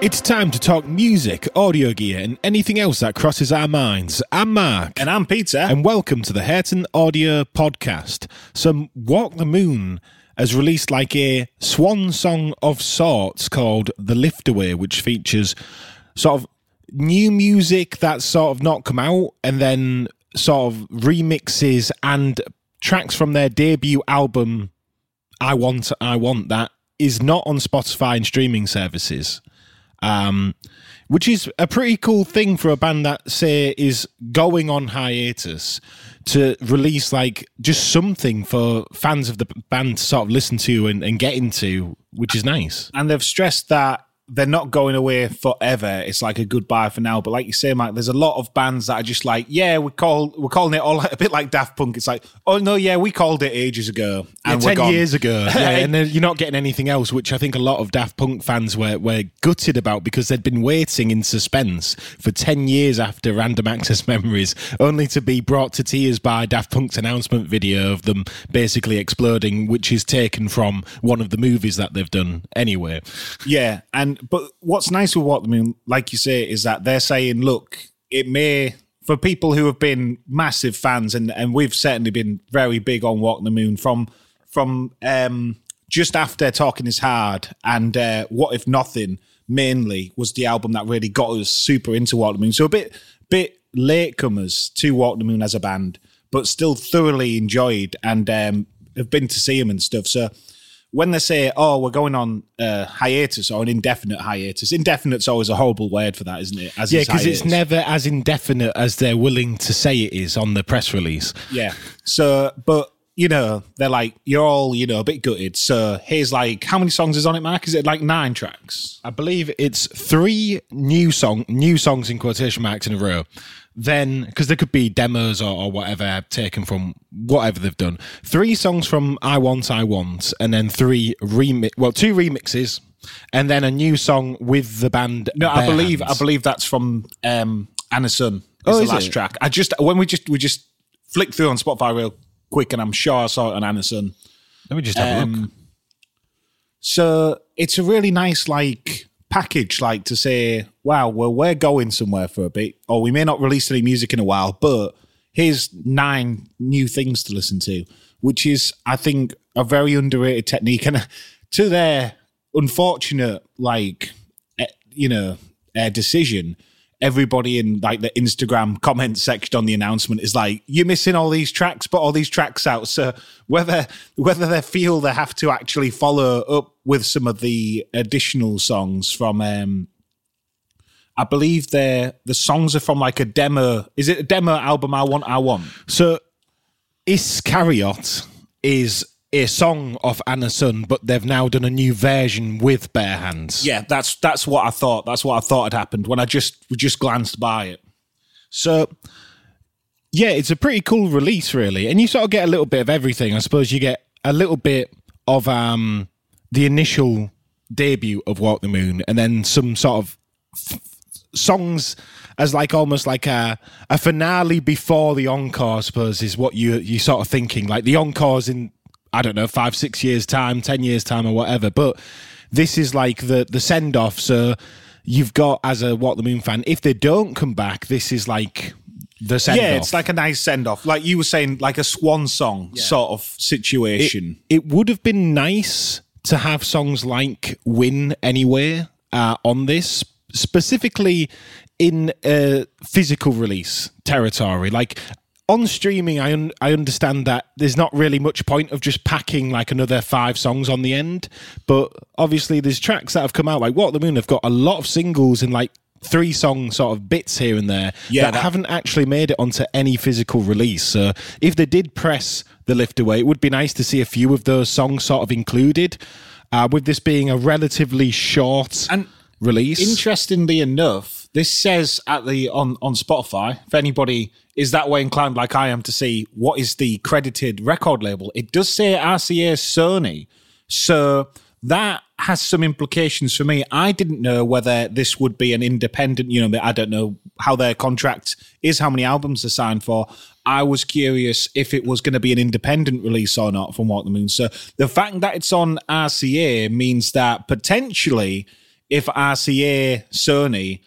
It's time to talk music, audio gear, and anything else that crosses our minds. I'm Mark. And I'm Peter. And welcome to the Hurton Audio Podcast. Some Walk the Moon has released like a swan song of sorts called The Liftaway, which features sort of new music that's sort of not come out and then sort of remixes and tracks from their debut album I Want I Want that is not on Spotify and streaming services um, which is a pretty cool thing for a band that say is going on hiatus to release like just something for fans of the band to sort of listen to and, and get into, which is nice. And they've stressed that they're not going away forever. It's like a goodbye for now. But like you say, Mike, there's a lot of bands that are just like, yeah, we call we're calling it all a bit like Daft Punk. It's like, oh no, yeah, we called it ages ago and yeah, ten gone. years ago, yeah, and then you're not getting anything else, which I think a lot of Daft Punk fans were were gutted about because they'd been waiting in suspense for ten years after Random Access Memories, only to be brought to tears by Daft Punk's announcement video of them basically exploding, which is taken from one of the movies that they've done anyway. Yeah, and but what's nice with what I mean, like you say, is that they're saying, look, it may for people who have been massive fans, and and we've certainly been very big on Walk the Moon from from um, just after Talking is Hard and uh, What If Nothing mainly was the album that really got us super into Walk the Moon. So a bit bit latecomers to Walk the Moon as a band, but still thoroughly enjoyed and um, have been to see them and stuff. So when they say, "Oh, we're going on uh, hiatus or an indefinite hiatus," indefinite's always a horrible word for that, isn't it? As yeah, because it's never as indefinite as they're willing to say it is on the press release. Yeah. So, but you know, they're like, you're all, you know, a bit gutted. So here's like, how many songs is on it, Mark? Is it like nine tracks? I believe it's three new song, new songs in quotation marks in a row then because there could be demos or, or, whatever taken from whatever they've done. Three songs from I Want, I Want, and then three remix. Well, two remixes, and then a new song with the band. No, I believe Hands. I believe that's from um, Anna Sun. Oh, the last it? track. I just when we just we just flicked through on Spotify real quick, and I'm sure I saw it on Anna Sun. Let me just have um, a look. Um, so it's a really nice like package like to say, wow, well, we're going somewhere for a bit, or we may not release any music in a while, but here's nine new things to listen to, which is, I think, a very underrated technique. And to their unfortunate, like, eh, you know, uh, decision, everybody in like the Instagram comment section on the announcement is like, "You're missing all these tracks, but all these tracks out." So whether whether they feel they have to actually follow up with some of the additional songs from, um, I believe they the songs are from like a demo. Is it a demo album? I want, I want. So, Iscariot is a song of Anna Sun, but they've now done a new version with bare hands. Yeah, that's that's what I thought. That's what I thought had happened when I just just glanced by it. So yeah, it's a pretty cool release, really, and you sort of get a little bit of everything. I suppose you get a little bit of um the initial debut of Walk the Moon, and then some sort of f- songs as like almost like a a finale before the encore. I suppose is what you you sort of thinking. Like the encores in I don't know, five, six years' time, 10 years' time, or whatever. But this is like the, the send off. So you've got, as a Walk the Moon fan, if they don't come back, this is like the send off. Yeah, it's like a nice send off. Like you were saying, like a swan song yeah. sort of situation. It, it, would have been nice to have songs like Win Anywhere uh, on this, specifically in a physical release territory. Like on streaming, I un- I understand that there's not really much point of just packing like another five songs on the end, but obviously there's tracks that have come out like Walk the Moon have got a lot of singles and like three song sort of bits here and there yeah, that, that, haven't actually made it onto any physical release. So if they did press the Liftaway, it would be nice to see a few of those songs sort of included. Uh, with this being a relatively short and release, interestingly enough, this says at the on on Spotify. If anybody is that way inclined, like I am, to see what is the credited record label, it does say RCA Sony. So that has some implications for me. I didn't know whether this would be an independent, you know, I don't know how their contract is, how many albums they're signed for. I was curious if it was going to be an independent release or not from Walk the Moon. So the fact that it's on RCA means that potentially if RCA, Sony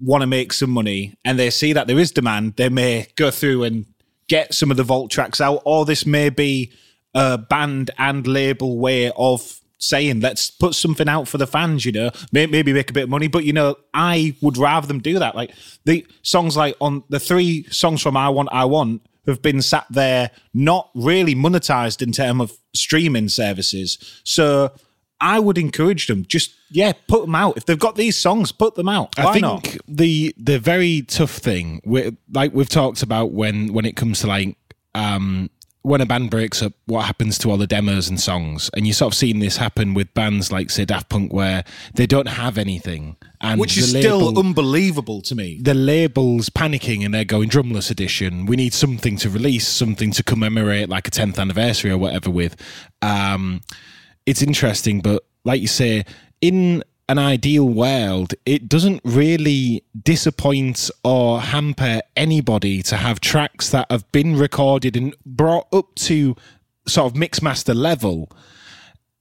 want to make some money and they see that there is demand, they may go through and get some of the vault tracks out, or this may be a band and label way of saying, let's put something out for the fans, you know, maybe make a bit of money. But, you know, I would rather them do that. Like the songs like on the three songs from I Want, I Want have been sat there not really monetized in terms of streaming services. So I would encourage them just yeah, put them out. If they've got these songs, put them out. Why I think not? the the very tough thing, like we've talked about when when it comes to like um when a band breaks up, what happens to all the demos and songs? And you sort of seen this happen with bands like say Daft Punk, where they don't have anything, and Which is label- still unbelievable to me. the label's panicking and they're going drumless edition. We need something to release, something to commemorate like a 10th anniversary or whatever with. Um, it's interesting, but like you say, in an ideal world, it doesn't really disappoint or hamper anybody to have tracks that have been recorded and brought up to sort of mix master level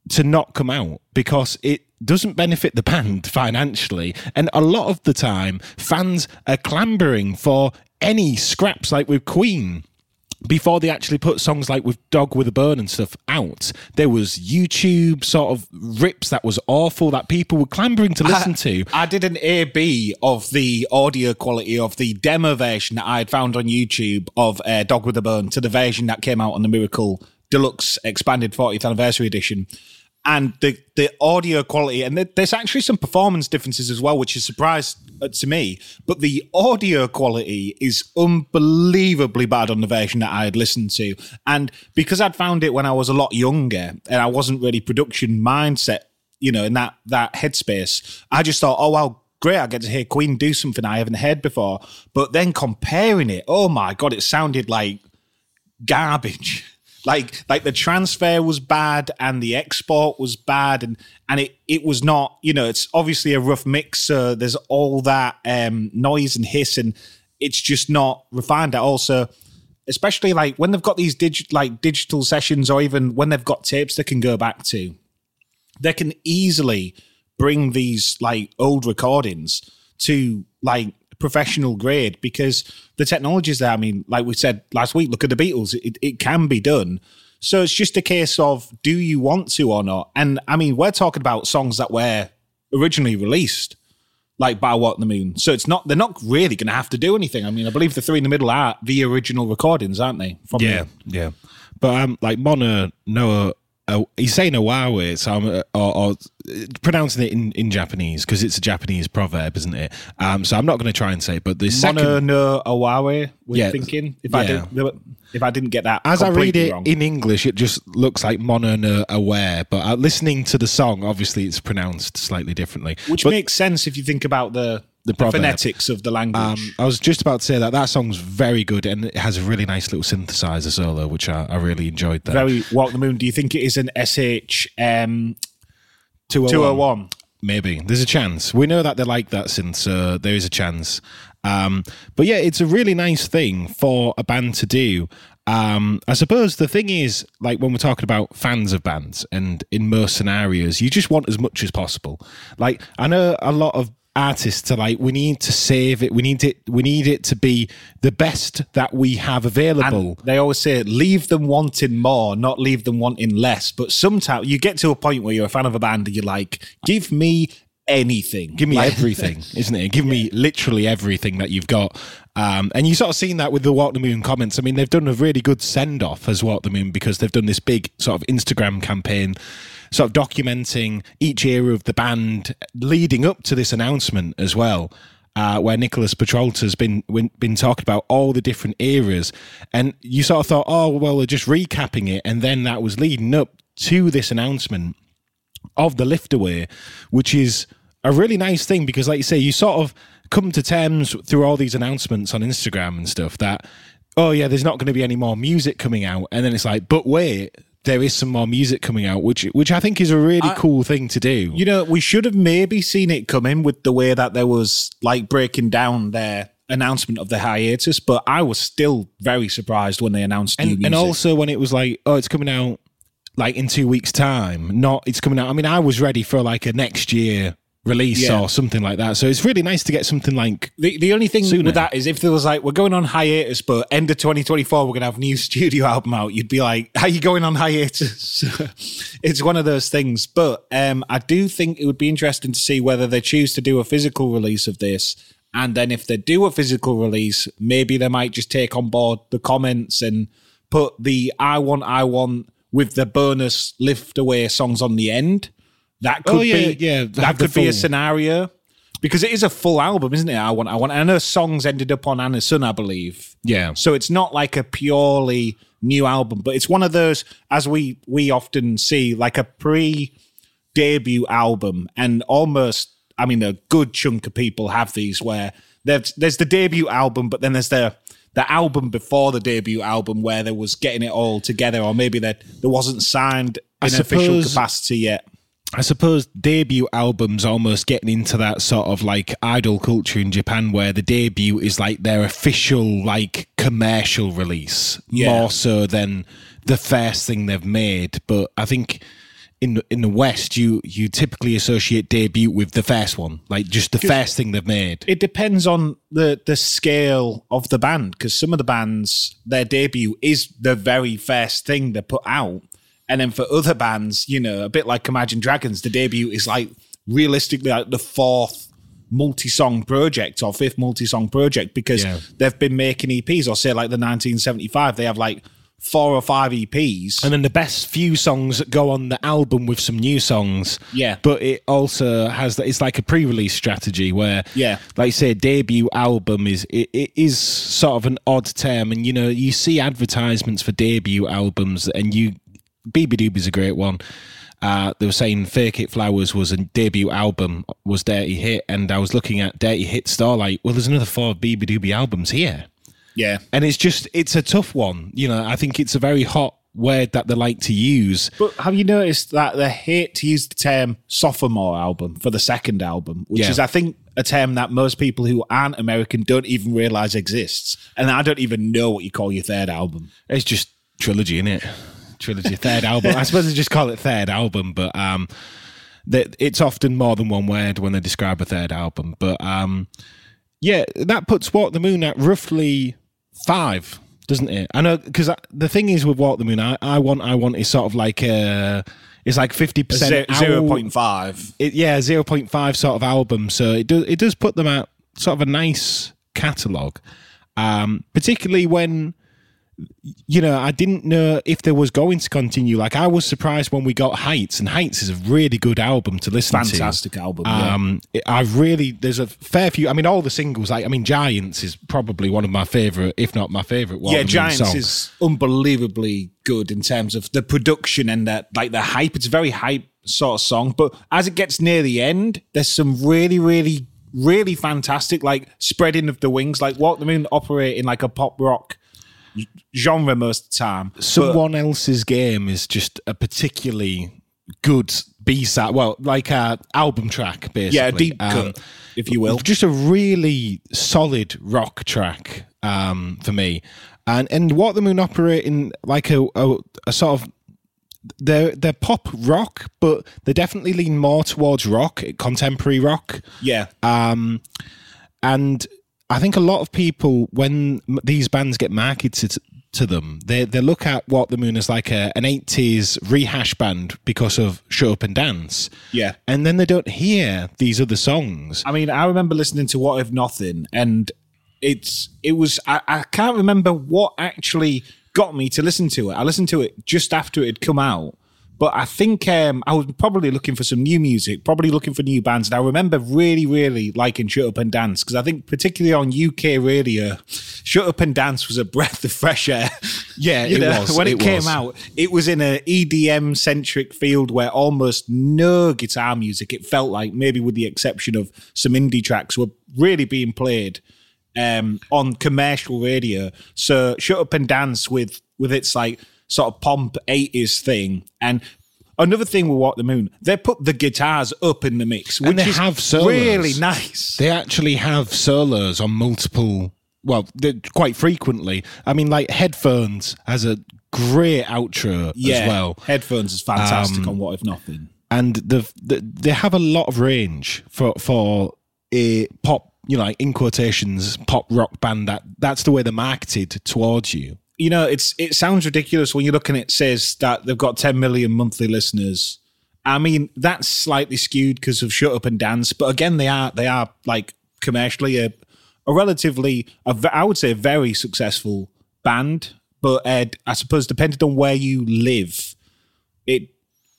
to not come out because it doesn't benefit the band financially. And a lot of the time, fans are clambering for any scraps, like with Queen. Before they actually put songs like with Dog with a Bone and stuff out, there was YouTube sort of rips that was awful that people were clambering to listen to. I did an A B of the audio quality of the demo version that I had found on YouTube of uh, Dog with a Bone to the version that came out on the Miracle Deluxe Expanded 40th Anniversary Edition. And the, the audio quality, and there- there's actually some performance differences as well, which is a surprise uh, Uh, to me. But the audio quality is unbelievably bad on the version that I had listened to. And because I'd found it when I was a lot younger and I wasn't really production mindset you know, in that that headspace, I just thought, oh wow, great, I get to hear Queen do something I haven't heard before. But then comparing it, oh my god, it sounded like garbage. Like like the transfer was bad and the export was bad and and it it was not, you know, it's obviously a rough mix, so there's all that um noise and hiss and it's just not refined at all. So especially like when they've got these dig- like digital sessions or even when they've got tapes they can go back to they can easily bring these like old recordings to like professional grade because the technology is there. I mean, like we said last week, look at the Beatles. It, it can be done. So it's just a case of do you want to or not? And I mean, we're talking about songs that were originally released, like by Walk the Moon. So it's not they're not really going to have to do anything. I mean, I believe the three in the middle are the original recordings, aren't they? From Yeah, yeah. But um, like Mono Noah, uh, he's saying Owawe, so I'm uh, or, or uh, pronouncing it in, in Japanese because it's a Japanese proverb, isn't it? Um, so I'm not going to try and say it. But the second, Mono no Awawe, we're Yeah. thinking. If I Yeah. did, if I didn't get that, as I read it wrong. in English, it just looks like Mono no Aware. But uh, listening to the song, obviously, it's pronounced slightly differently. which But- makes sense if you think about the, the, proverb. phonetics of the language. Um, I was just about to say that that song's very good and it has a really nice little synthesizer solo, which I, I really enjoyed. There, Very Walk the Moon. Do you think it is an SH um, 201. 201? Maybe there's a chance. We know that they like that synth, so there is a chance. Um, but yeah, it's a really nice thing for a band to do. Um, I suppose the thing is, like when we're talking about fans of bands, and in most scenarios, you just want as much as possible. Like I know a lot of artists are like, we need to save it. We need it. We need it to be the best that we have available. They always say leave them wanting more, not leave them wanting less. But sometimes you get to a point where you're a fan of a band and you're like, give me anything. Give me Like- everything, isn't it? Give me literally everything that you've got. Um, and you sort of seen that with the Walk the Moon comments. I mean, they've done a really good send off as Walk the Moon because they've done this big sort of Instagram campaign, sort of documenting each era of the band leading up to this announcement as well. Uh, where Nicholas Petricca's been been been talking about all the different eras, and you sort of thought, oh well, they're just recapping it, and then that was leading up to this announcement of the Liftaway, which is a really nice thing because, like you say, you sort of come to terms through all these announcements on Instagram and stuff that, oh, yeah, there's not going to be any more music coming out. And then it's like, but wait, there is some more music coming out, which which I think is a really cool thing to do. You know, we should have maybe seen it coming with the way that there was like breaking down their announcement of the hiatus, but I was still very surprised when they announced and, music. and also when it was like, oh, it's coming out like in two weeks' time, not it's coming out. I mean, I was ready for like a next year release Yeah. or something like that. So it's really nice to get something like The, the only thing Sooner. with that is if there was like, we're going on hiatus, but end of 2024, we're going to have a new studio album out, you'd be like, how you going on hiatus? it's one of those things. But um, I do think it would be interesting to see whether they choose to do a physical release of this. And then if they do a physical release, maybe they might just take on board the comments and put the I Want, I Want with the bonus Liftaway songs on the end. That could Oh, yeah, be, yeah, that could be a scenario because it is a full album, isn't it? I want, I want. I know songs ended up on Anna Sun, I believe. yeah. So it's not like a purely new album, but it's one of those as we we often see like a pre debut album, and almost I mean a good chunk of people have these where there's there's the debut album, but then there's the the album before the debut album where there was getting it all together, or maybe that there wasn't signed in I official suppose- capacity yet. I suppose debut albums almost getting into that sort of like idol culture in Japan where the debut is like their official like commercial release Yeah. more so than the first thing they've made. But I think in the, in the West you you typically associate debut with the first one, like just the first thing they've made. it depends on the the scale of the band because some of the bands their debut is the very first thing they put out and then for other bands you know a bit like imagine dragons the debut is like realistically like the fourth multi-song project or fifth multi-song project because Yeah. they've been making eps or say like the 1975 they have like four or five eps And then the best few songs that go on the album with some new songs. Yeah. But it also has that it's like a pre-release strategy where Yeah. like you say debut album is it, it is sort of an odd term and you know you see advertisements for debut albums and you Beabadoobee's a great one. Uh, they were saying Fake It Flowers was a debut album was Dirty Hit and I was looking at Dirty Hit Starlight. well there's another four Beabadoobee albums here yeah and it's just it's a tough one you know i think it's a very hot word that they like to use But have you noticed that they hate to use the term sophomore album for the second album, which Yeah. is, I think, a term that most people who aren't American don't even realize exists. And I don't even know what you call your third album. it's just trilogy in it trilogy third album i suppose they just call it third album but um that it's often more than one word when they describe a third album but um yeah that puts walk the moon at roughly five doesn't it i know because the thing is with walk the moon i, I want i want is sort of like a it's like 50% 0.5. it, yeah, zero point five sort of album. So it does it does put them at sort of a nice catalogue. Um, particularly when you know I didn't know if there was going to continue. Like I was surprised when we got Heights, and Heights is a really good album to listen to. Fantastic album. yeah. Um, it- I really there's a fair few. I mean, all the singles. Like I mean, Giants is probably one of my favorite, if not my favorite. One yeah, Giants is unbelievably good in terms of the production and that like the hype. It's a very hype sort of song, but as it gets near the end, there's some really, really, really fantastic like spreading of the wings. Like Walk the Moon operating like a pop rock genre most of the time. But- someone else's game is just a particularly good B side. Well, like a album track, basically. yeah, a deep Um, cut, if you will. Just a really solid rock track um, for me, and and Walk the Moon operate in like a, a, a sort of. They're they're pop rock, but they definitely lean more towards rock, contemporary rock. Yeah, Um, and I think a lot of people, when these bands get marketed to them, they they look at Walk the Moon as like a, an eighties rehash band because of Show Up and Dance, yeah. and then they don't hear these other songs. I mean, I remember listening to What If Nothing, and it's it was I, I can't remember what actually got me to listen to it. I listened to it just after it had come out, but I think um, I was probably looking for some new music, probably looking for new bands, and I remember really, really liking Shut Up and Dance because I think particularly on UK radio, Shut Up and Dance was a breath of fresh air. Yeah, You it know, was, when it, it came was. out, it was in an EDM centric field where almost no guitar music. It felt like maybe with the exception of some indie tracks were really being played um, on commercial radio. So shut up and dance with with its like sort of pomp eighties thing and. Another thing with Walk the Moon, they put the guitars up in the mix, which they is have solos. really nice. They actually have solos on multiple. Well, quite frequently. I mean, like headphones has a great outro yeah, as well. headphones is fantastic Um, on What If Nothing. and the, the they have a lot of range for for a pop, you know, like in quotations, pop rock band. That that's the way they're marketed towards you. You know, it's it sounds ridiculous when you look and it says that they've got 10 million monthly listeners. I mean, that's slightly skewed because of Shut Up and Dance, but again, they are they are like commercially a, a relatively, a, I would say, a very successful band. But uh, I suppose depending on where you live, it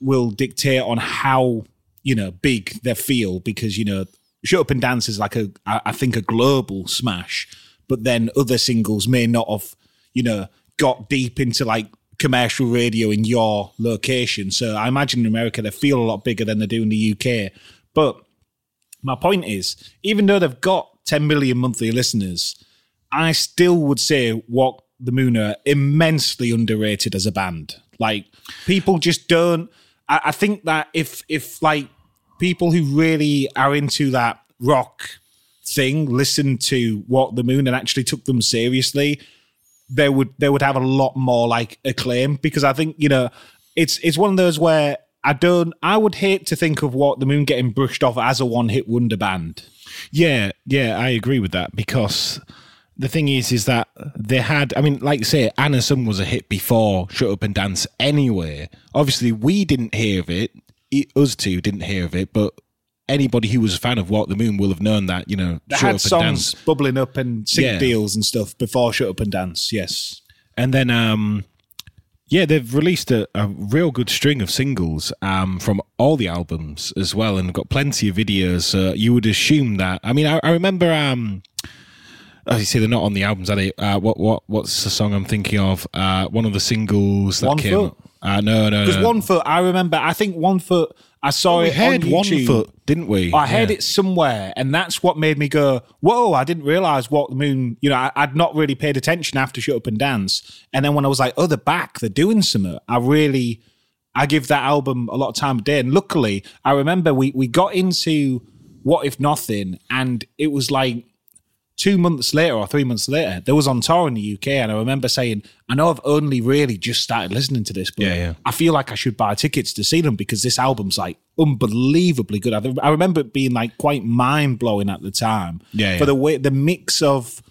will dictate on how you know big they feel because you know Shut Up and Dance is like a I think a global smash, but then other singles may not have you know got deep into like commercial radio in your location. So I imagine in America they feel a lot bigger than they do in the UK. But my point is, even though they've got 10 million monthly listeners, I still would say Walk the Moon are immensely underrated as a band. Like people just don't. I, I think that if if like people who really are into that rock thing listened to Walk the Moon and actually took them seriously, they would they would have a lot more like acclaim because I think you know it's it's one of those where I don't I would hate to think of Walk the Moon getting brushed off as a one hit wonder band. Yeah, yeah, I agree with that because the thing is, is that they had. I mean, like you say, Anna Sun was a hit before Shut Up and Dance. Anyway, obviously we didn't hear of. It- Us two didn't hear of it, but anybody who was a fan of Walk the Moon will have known that. You know, They Shut had Up and songs Dance. bubbling up and sync Yeah. deals and stuff before Shut Up and Dance. Yes. And then, um, yeah, they've released a, a real good string of singles um, from all the albums as well, and got plenty of videos. Uh, you would assume that. I mean, I, I remember. Um, as you say, they're not on the albums, are they? Uh, what what what's the song I'm thinking of? Uh, one of the singles that One came. Foot? Uh, no, no, Because no. One Foot, I remember, I think One Foot, I saw we it heard on one YouTube. foot, didn't we? I heard Yeah. it somewhere, and that's what made me go, "Whoa!" I didn't realize Walk the Moon. You know, I, I'd not really paid attention after Shut Up and Dance, and then when I was like, "Oh, they're back! They're doing something." I really, I give that album a lot of time of day, and luckily, I remember we we got into What If Nothing, and it was like two months later or three months later, they was on tour in the UK, and I remember saying, "I know I've only really just started listening to this, but Yeah, yeah. I feel like I should buy tickets to see them because this album's like unbelievably good." I, I remember it being like quite mind blowing at the time, Yeah, for the way the mix of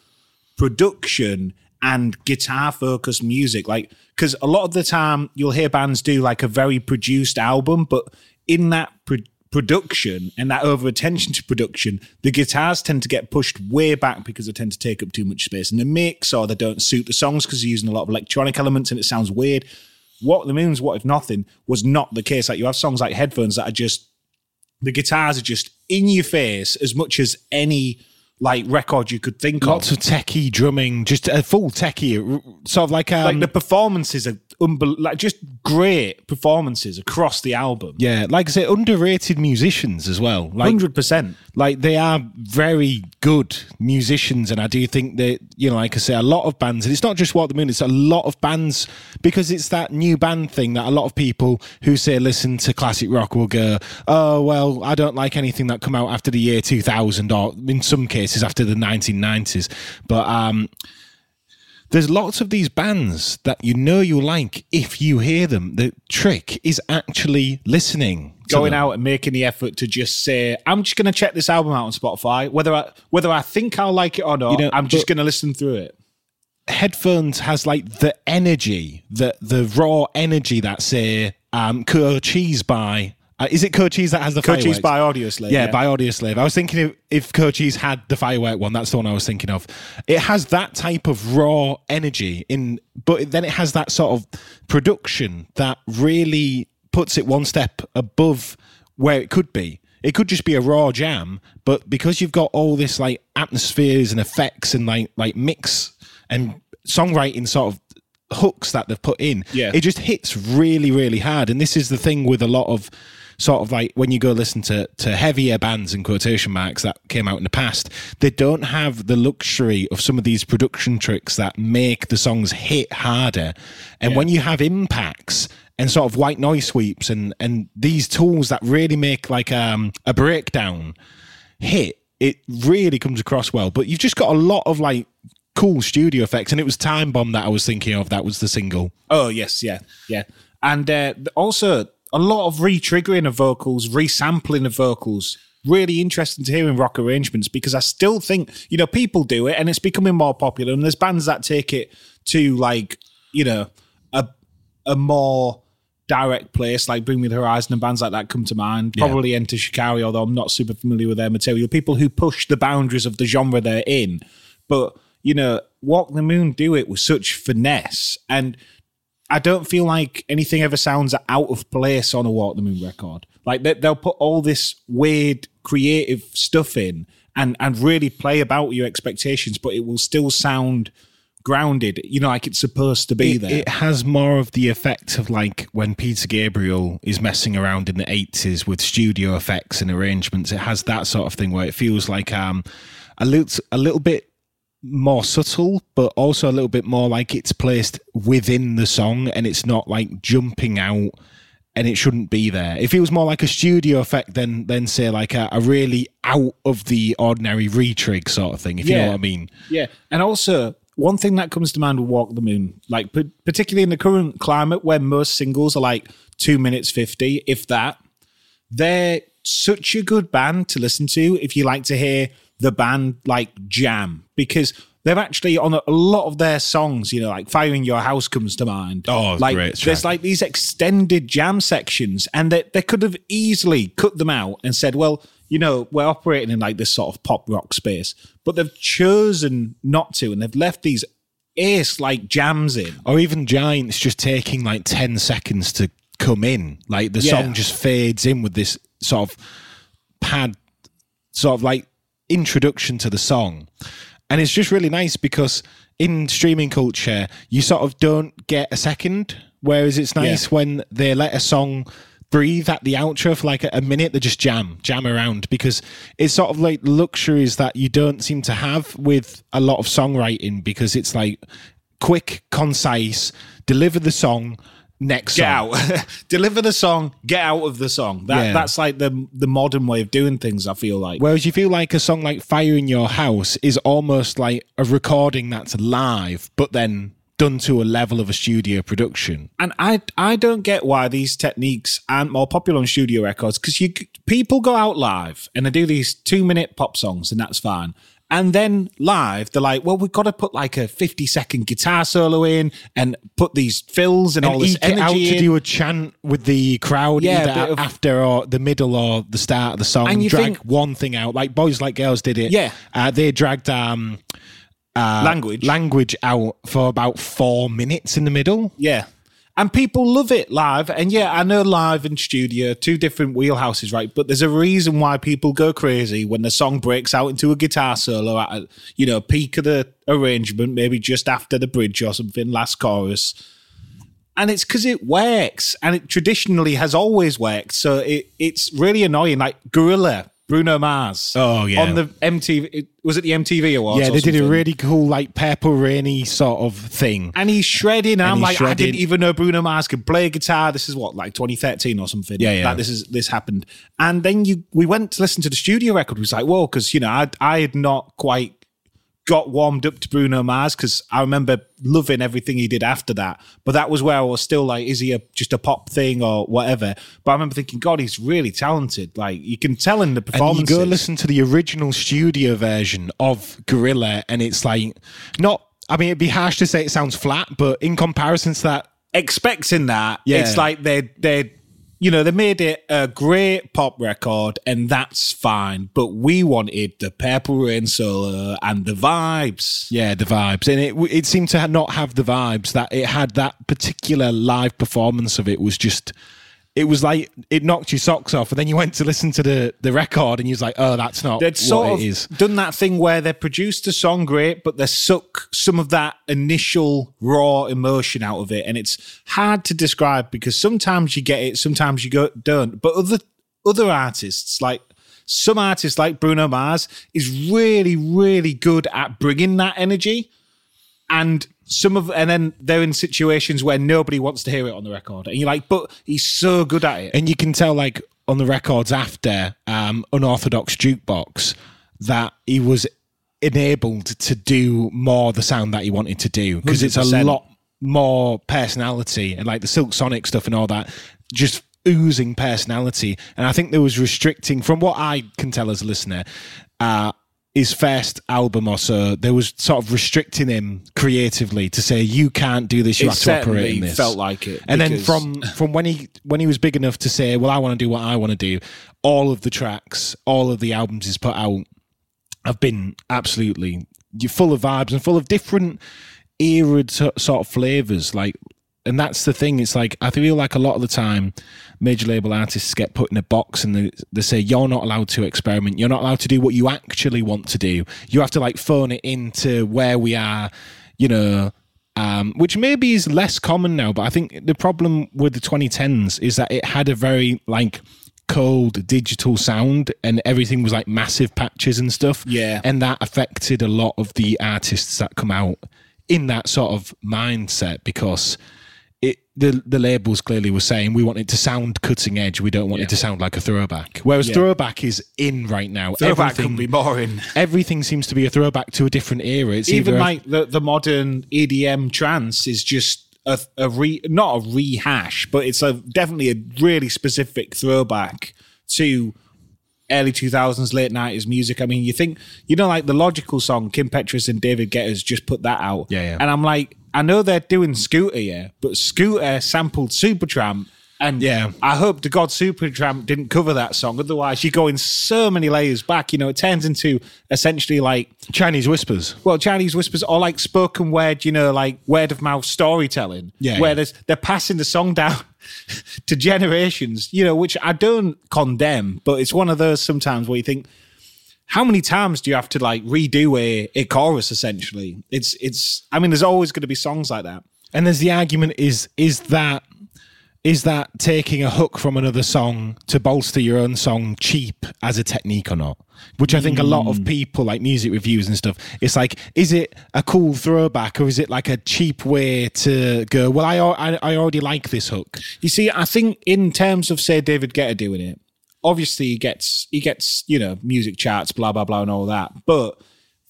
production and guitar focused music, like because a lot of the time you'll hear bands do like a very produced album, but in that pro- production and that over attention to production, the guitars tend to get pushed way back because they tend to take up too much space in the mix or they don't suit the songs because they're using a lot of electronic elements and it sounds weird. Walk the Moon's What If Nothing was not the case. Like you have songs like Headphones that are just the guitars are just in your face as much as any like record you could think Lots of. Lots of techie drumming, just a full techie, sort of like um, Like the performances are unbel- like just great performances across the album. yeah, like I say, underrated musicians as well. Like Hundred percent. like they are very good musicians and i do think that you know like i say a lot of bands and it's not just Walk the Moon it's a lot of bands because it's that new band thing that a lot of people who say listen to classic rock will go oh well i don't like anything that come out after the year 2000 or in some cases after the 1990s but um there's lots of these bands that you know you like if you hear them. The trick is actually listening. Going them. out and making the effort to just say, I'm just gonna check this album out on Spotify. Whether I whether I think I'll like it or not, You know, I'm just gonna listen through it. headphones has like the energy, the the raw energy that say um cheese by uh, is it Cochise that has the fireworks? by Audioslave. yeah, by Audioslave. I was thinking if, if Cochise had the firework one, that's the one I was thinking of. It has that type of raw energy in, but then it has that sort of production that really puts it one step above where it could be. It could just be a raw jam, but because you've got all this like atmospheres and effects and like like mix and songwriting sort of hooks that they've put in, Yeah. it just hits really, really hard. And this is the thing with a lot of sort of like when you go listen to to heavier bands in quotation marks that came out in the past, they don't have the luxury of some of these production tricks that make the songs hit harder. And when you have impacts and sort of white noise sweeps and and these tools that really make like um a breakdown hit, it really comes across well. But you've just got a lot of like cool studio effects, and it was Time Bomb that I was thinking of. That was the single. Oh yes, yeah, yeah. And uh, also, a lot of re-triggering of vocals, resampling of vocals. Really interesting to hear in rock arrangements because I still think you know people do it and it's becoming more popular. And there's bands that take it to like you know a a more direct place like Bring Me the Horizon and bands like that come to mind. Probably Enter Shikari, although I'm not super familiar with their material. People who push the boundaries of the genre they're in, but you know, Walk the Moon do it with such finesse and I don't feel like anything ever sounds out of place on a Walk the Moon record. Like they, they'll put all this weird creative stuff in and and really play about your expectations, but it will still sound grounded. You know, like it's supposed to be it, there. it has more of the effect of like when Peter Gabriel is messing around in the 80s with studio effects and arrangements. It has that sort of thing where it feels like um a little a little bit more subtle, but also a little bit more like it's placed within the song and it's not like jumping out and it shouldn't be there. If it was more like a studio effect than than say like a, a really out of the ordinary retrig sort of thing, if you know what I mean. Yeah, and also one thing that comes to mind with Walk the Moon, like p- particularly in the current climate where most singles are like two minutes fifty, if that, they're such a good band to listen to if you like to hear the band like jam because. They've actually on a, a lot of their songs, you know, like "Firing Your House" comes to mind. Oh, like great there's like these extended jam sections, and they they could have easily cut them out and said, well, you know, we're operating in like this sort of pop rock space, but they've chosen not to, and they've left these ace like jams in. or even Giants just taking like 10 seconds to come in. Like the Yeah. song just fades in with this sort of pad, sort of like introduction to the song. And it's just really nice because in streaming culture, you sort of don't get a second. Whereas it's nice Yeah. when they let a song breathe at the outro for like a, a minute, they just jam, jam around because it's sort of like luxuries that you don't seem to have with a lot of songwriting because it's like quick, concise, deliver the song, next Get song. out, deliver the song, get out of the song. That Yeah. that's like the the modern way of doing things. I feel like. Whereas you feel like a song like Fire in Your House is almost like a recording that's live, but then done to a level of a studio production. And I I don't get why these techniques aren't more popular on studio records because you people go out live and they do these two minute pop songs and that's fine. And then live, they're like, well, we've got to put like a 50 second guitar solo in and put these fills and, all And this eke it out energy to in. do a chant with the crowd Yeah, either after or the middle or the start of the song. And you drag think- one thing out, like Boys Like Girls did it. Yeah. uh, they dragged um, uh, Language. language out for about four minutes in the middle. Yeah. And people love it live. And yeah, I know live and studio, two different wheelhouses, right? But there's a reason why people go crazy when the song breaks out into a guitar solo at a, you know, peak of the arrangement, maybe just after the bridge or something, last chorus. And it's because it works. And it traditionally has always worked. So it, it's really annoying. Like Gorilla, Bruno Mars. Oh, yeah. On the MTV, was it the MTV Awards? yeah, they did a really cool like purple rainy sort of thing. and he's shredding. And I'm he's like, I didn't even know Bruno Mars could play guitar. This is what, like 2013 or something. Yeah, yeah. Like this is this happened. And then you we went to listen to the studio record. It was like, whoa, because you know, I I had not quite got warmed up to Bruno Mars because I remember loving everything he did after that. But that was where I was still like, is he a just a pop thing or whatever? But I remember thinking, God, he's really talented. Like you can tell in the And you go listen to the original studio version of Gorilla, and it's like not. I mean, it'd be harsh to say it sounds flat, but in comparison to that, expecting that. Yeah. It's like they're they you know they made it a great pop record and that's fine, but we wanted the Purple Rain solo and the vibes. yeah, the vibes, and it it seemed to not have the vibes that it had. That particular live performance of it was just. It was like it knocked your socks off, and then you went to listen to the, the record, and you was like, "Oh, that's not They'd sort what of it is." done that thing where they produced a song great, but they suck some of that initial raw emotion out of it, and it's hard to describe because sometimes you get it, sometimes you go, don't. But other other artists like some artists like Bruno Mars is really really good at bringing that energy, and some of and then they're in situations where nobody wants to hear it on the record, and you're like, but he's so good at it. and you can tell like on the records after um, unorthodox jukebox that he was enabled to do more the sound that he wanted to do because it's a lot more personality and like the silk sonic stuff and all that just oozing personality. And I think there was restricting, from what I can tell as a listener, uh, his first album or so, there was sort of restricting him creatively to say you can't do this, you It have to operate in this. felt like it, And then from from when he when he was big enough to say, well, I want to do what I want to do, all of the tracks, all of the albums he's put out have been absolutely you're full of vibes and full of different era so- sort of flavors like and that's the thing it's like i feel like a lot of the time major label artists get put in a box and they, they say you're not allowed to experiment. You're not allowed to do what you actually want to do. You have to like phone it into where we are you know um, which maybe is less common now but i think the problem with the 2010s is that it had a very like cold digital sound and everything was like massive patches and stuff. Yeah. and that affected a lot of the artists that come out in that sort of mindset because it the the labels clearly were saying we want it to sound cutting edge we don't want it to sound like a throwback whereas throwback is in right now Throwback everything, could be boring. everything seems to be a throwback to a different era it's Even either a- like the, the modern EDM trance is just a, a re not a rehash, but it's a definitely a really specific throwback to early 2000s, late 90s music. I mean, you think, you know, like the logical song, Kim Petras and David Guetta's just put that out. Yeah, yeah. And I'm like, I know they're doing Scooter, yeah, but Scooter sampled Supertramp. And Yeah. I hope to God Supertramp didn't cover that song. Otherwise, you go in so many layers back. You know, it turns into essentially like chinese whispers well, Chinese whispers or like spoken word, you know, like word of mouth storytelling. Yeah, Where yeah. there's they're passing the song down to generations, you know, which I don't condemn, but it's one of those sometimes where you think, how many times do you have to like redo a, a chorus essentially? It's it's I mean, there's always gonna be songs like that. and there's the argument is is that is that taking a hook from another song to bolster your own song cheap as a technique or not which i think a lot of hmm. people like music reviews and stuff it's like is it a cool throwback or is it like a cheap way to go well i i, I already like this hook You see, I think in terms of say David Guetta doing it, obviously he gets he gets you know music charts, blah blah blah, and all that. But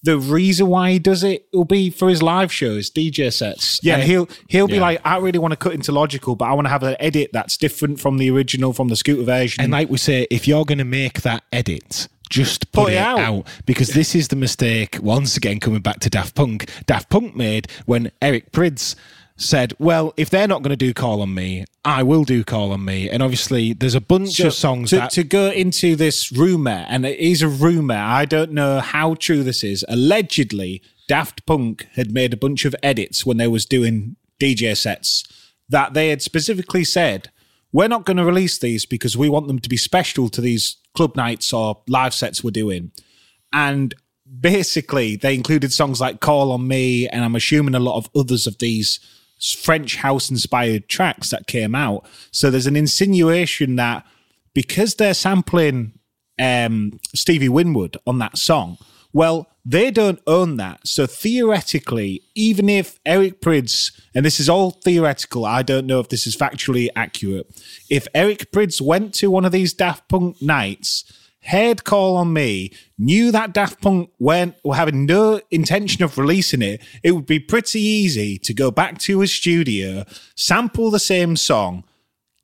the reason why he does it will be for his live shows, DJ sets. Yeah. and he'll he'll be Yeah. like, I really want to cut into logical, but I want to have an edit that's different from the original, from the Scooter version. and like we say if you're going to make that edit just put, Put it it out. out. because this is the mistake once again coming back to daft punk daft punk made when eric prydz said well if they're not going to do call on me i will do call on me and obviously there's a bunch of songs to, that to go into this rumor, and it is a rumor. I don't know how true this is. Allegedly, Daft Punk had made a bunch of edits when they was doing DJ sets that they had specifically said, "We're not going to release these because we want them to be special to these club nights or live sets we're doing." And basically, they included songs like "Call on Me," and I'm assuming a lot of others of these French house inspired tracks that came out. So there's an insinuation that because they're sampling um, Stevie Winwood on that song, well, they don't own that. So theoretically, even if Eric Prydz, and this is all theoretical, I don't know if this is factually accurate. If Eric Prydz went to one of these Daft Punk nights, heard Call on Me, knew that Daft Punk weren't were having no intention of releasing it, it would be pretty easy to go back to his studio, sample the same song,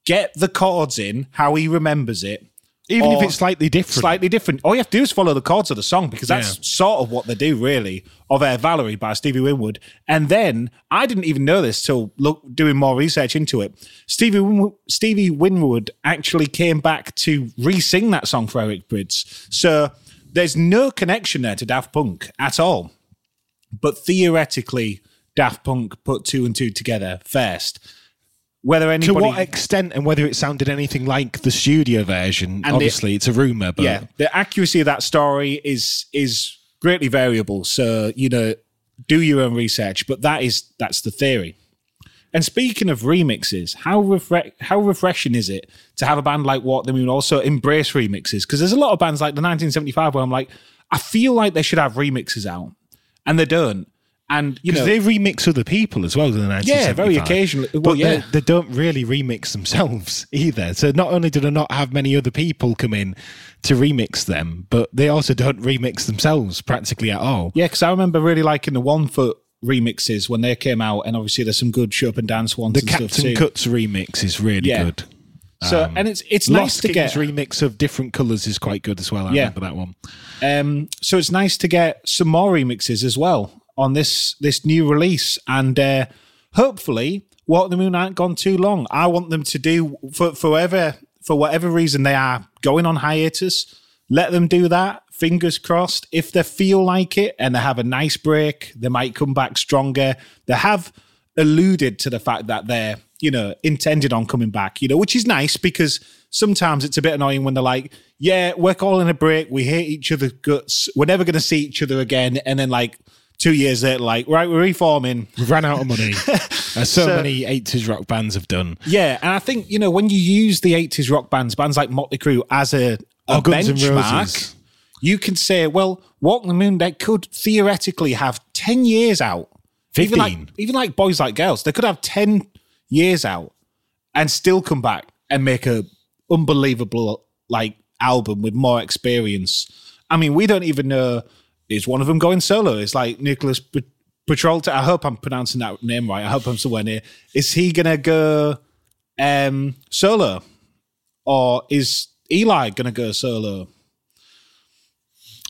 get the chords in how he remembers it. Even if it's slightly different Slightly different. All you have to do is follow the chords of the song because that's Yeah. sort of what they do, really, of Air Valerie by Stevie Winwood. And then I didn't even know this till look doing more research into it. Stevie Winwood, Stevie Winwood actually came back to re-sing that song for Eric Prydz. So there's no connection there to Daft Punk at all. But theoretically, Daft Punk put two and two together first. Whether to what extent and whether it sounded anything like the studio version And obviously it's a rumor but yeah, the accuracy of that story is is greatly variable. So you know, do your own research. But that is that's the theory. And speaking of remixes, how refre- how refreshing is it to have a band like Walk the Moon also embrace remixes? Because there's a lot of bands like the 1975 where I'm like, I feel like they should have remixes out, and they don't. And you know, because they remix other people as well in the 1975. Yeah, very occasionally. Well, But yeah. they, they don't really remix themselves either. So not only do they not have many other people come in to remix them, but they also don't remix themselves practically at all. Yeah, because I remember really liking the One Foot remixes when they came out, and obviously there's some good show up and dance ones. The and Captain stuff too. Cuts remix is really Yeah. good. So and it's it's nice to Kings get remix of different colours is quite good as well. I Yeah. remember that one. Um, so it's nice to get some more remixes as well on this this new release, and uh, hopefully, Walk the Moon aren't gone too long. I want them to do for forever for whatever reason they are going on hiatus. Let them do that. Fingers crossed. If they feel like it and they have a nice break, they might come back stronger. They have alluded to the fact that they're you know intended on coming back. You know, which is nice because sometimes it's a bit annoying when they're like, yeah, we're calling a break. We hate each other guts. We're never going to see each other again. And then like two years later, like, right, we're reforming. We've ran out of money, as so, So- many 80s rock bands have done. Yeah. And I think, you know, when you use the 80s rock bands, bands like Motley Crue as a, a benchmark, you can say, well, Walk the Moon, they could theoretically have 10 years out. Even like, 15. even like Boys Like Girls, they could have 10 years out and still come back and make a unbelievable like album with more experience. I mean, we don't even know is one of them going solo. It's like Nicholas Petrolta. I hope I'm pronouncing that name right. I hope I'm somewhere near. Is he gonna go um, solo, or is Eli gonna go solo?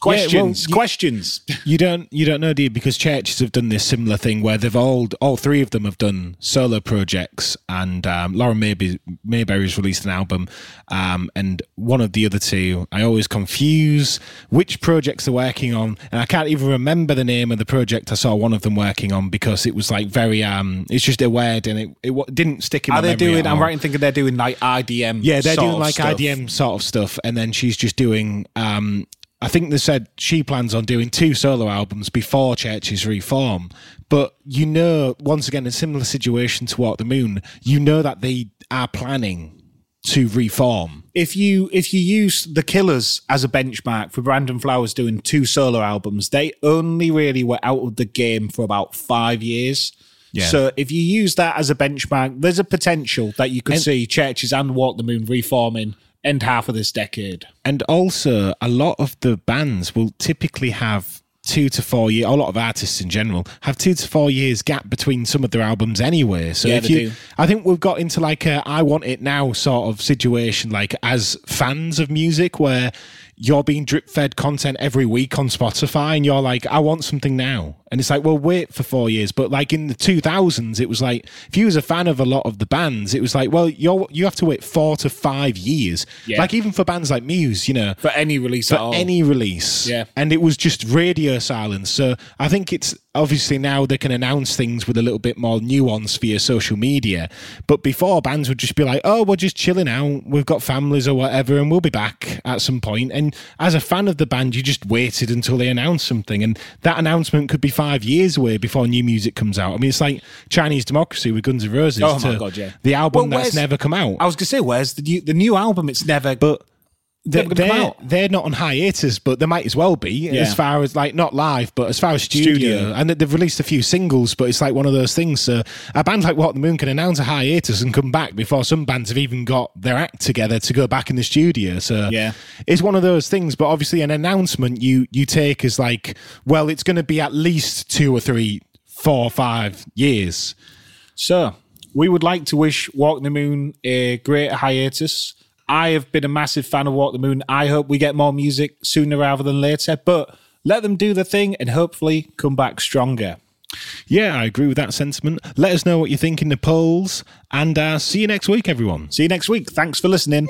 Questions. you- questions. You don't you don't know, do you? Because Chvrches have done this similar thing where they've all all three of them have done solo projects, and um, Lauren Maybe, Mayberry's released an album, um, and one of the other two, I always confuse which projects they're working on, and I can't even remember the name of the project I saw one of them working on because it was like very um, it's just a word and it it didn't stick in. Are my they doing? I'm right in thinking they're doing like IDM. Yeah, they're doing like stuff. IDM sort of stuff, and then she's just doing. Um, I think they said she plans on doing two solo albums before Chvrches reform. But you know, once again, a similar situation to Walk the Moon. You know that they are planning to reform. if you if you use the Killers as a benchmark for Brandon Flowers doing two solo albums, they only really were out of the game for about five years. Yeah. So if you use that as a benchmark, there's a potential that you could And- see Chvrches and Walk the Moon reforming end half of this decade. And also, a lot of the bands will typically have two to four years. A lot of artists in general have two to four years gap between some of their albums anyway. So Yeah, if you, do. I think we've got into like a "I want it now" sort of situation, like as fans of music, where you're being drip fed content every week on Spotify, and you're like, "I want something now," and it's like, "Well, wait for four years." But like in the 2000s, it was like if you was a fan of a lot of the bands, it was like, "Well, you're you have to wait four to five years." Yeah. Like even for bands like Muse, you know, For any release at for any release. Yeah. And it was just radio silence. So I think it's obviously now they can announce things with a little bit more nuance via social media. But before bands would just be like, oh, we're just chilling out. We've got families or whatever, and we'll be back at some point. And as a fan of the band, you just waited until they announced something. And that announcement could be five years away before new music comes out. I mean, it's like Chinese Democracy with Guns N' Roses. Oh my to God, yeah. The album Well, that's never come out. I was gonna say, where's the new the new album? It's never. but they're, Never gonna come they're, they're not on hiatus, but they might as well be Yeah. as far as like not live, but as far as studio. Studio. And they've released a few singles, but it's like one of those things. So a band like Walk the Moon can announce a hiatus and come back before some bands have even got their act together to go back in the studio. So Yeah. it's one of those things. But obviously, an announcement you you take is like, well, it's going to be at least two or three, four or five years. So, we would like to wish Walk the Moon a great hiatus. I have been a massive fan of Walk the Moon. I hope we get more music sooner rather than later, but let them do the thing and hopefully come back stronger. Yeah, I agree with that sentiment. Let us know what you think in the polls, and uh, see you next week, everyone. See you next week. Thanks for listening.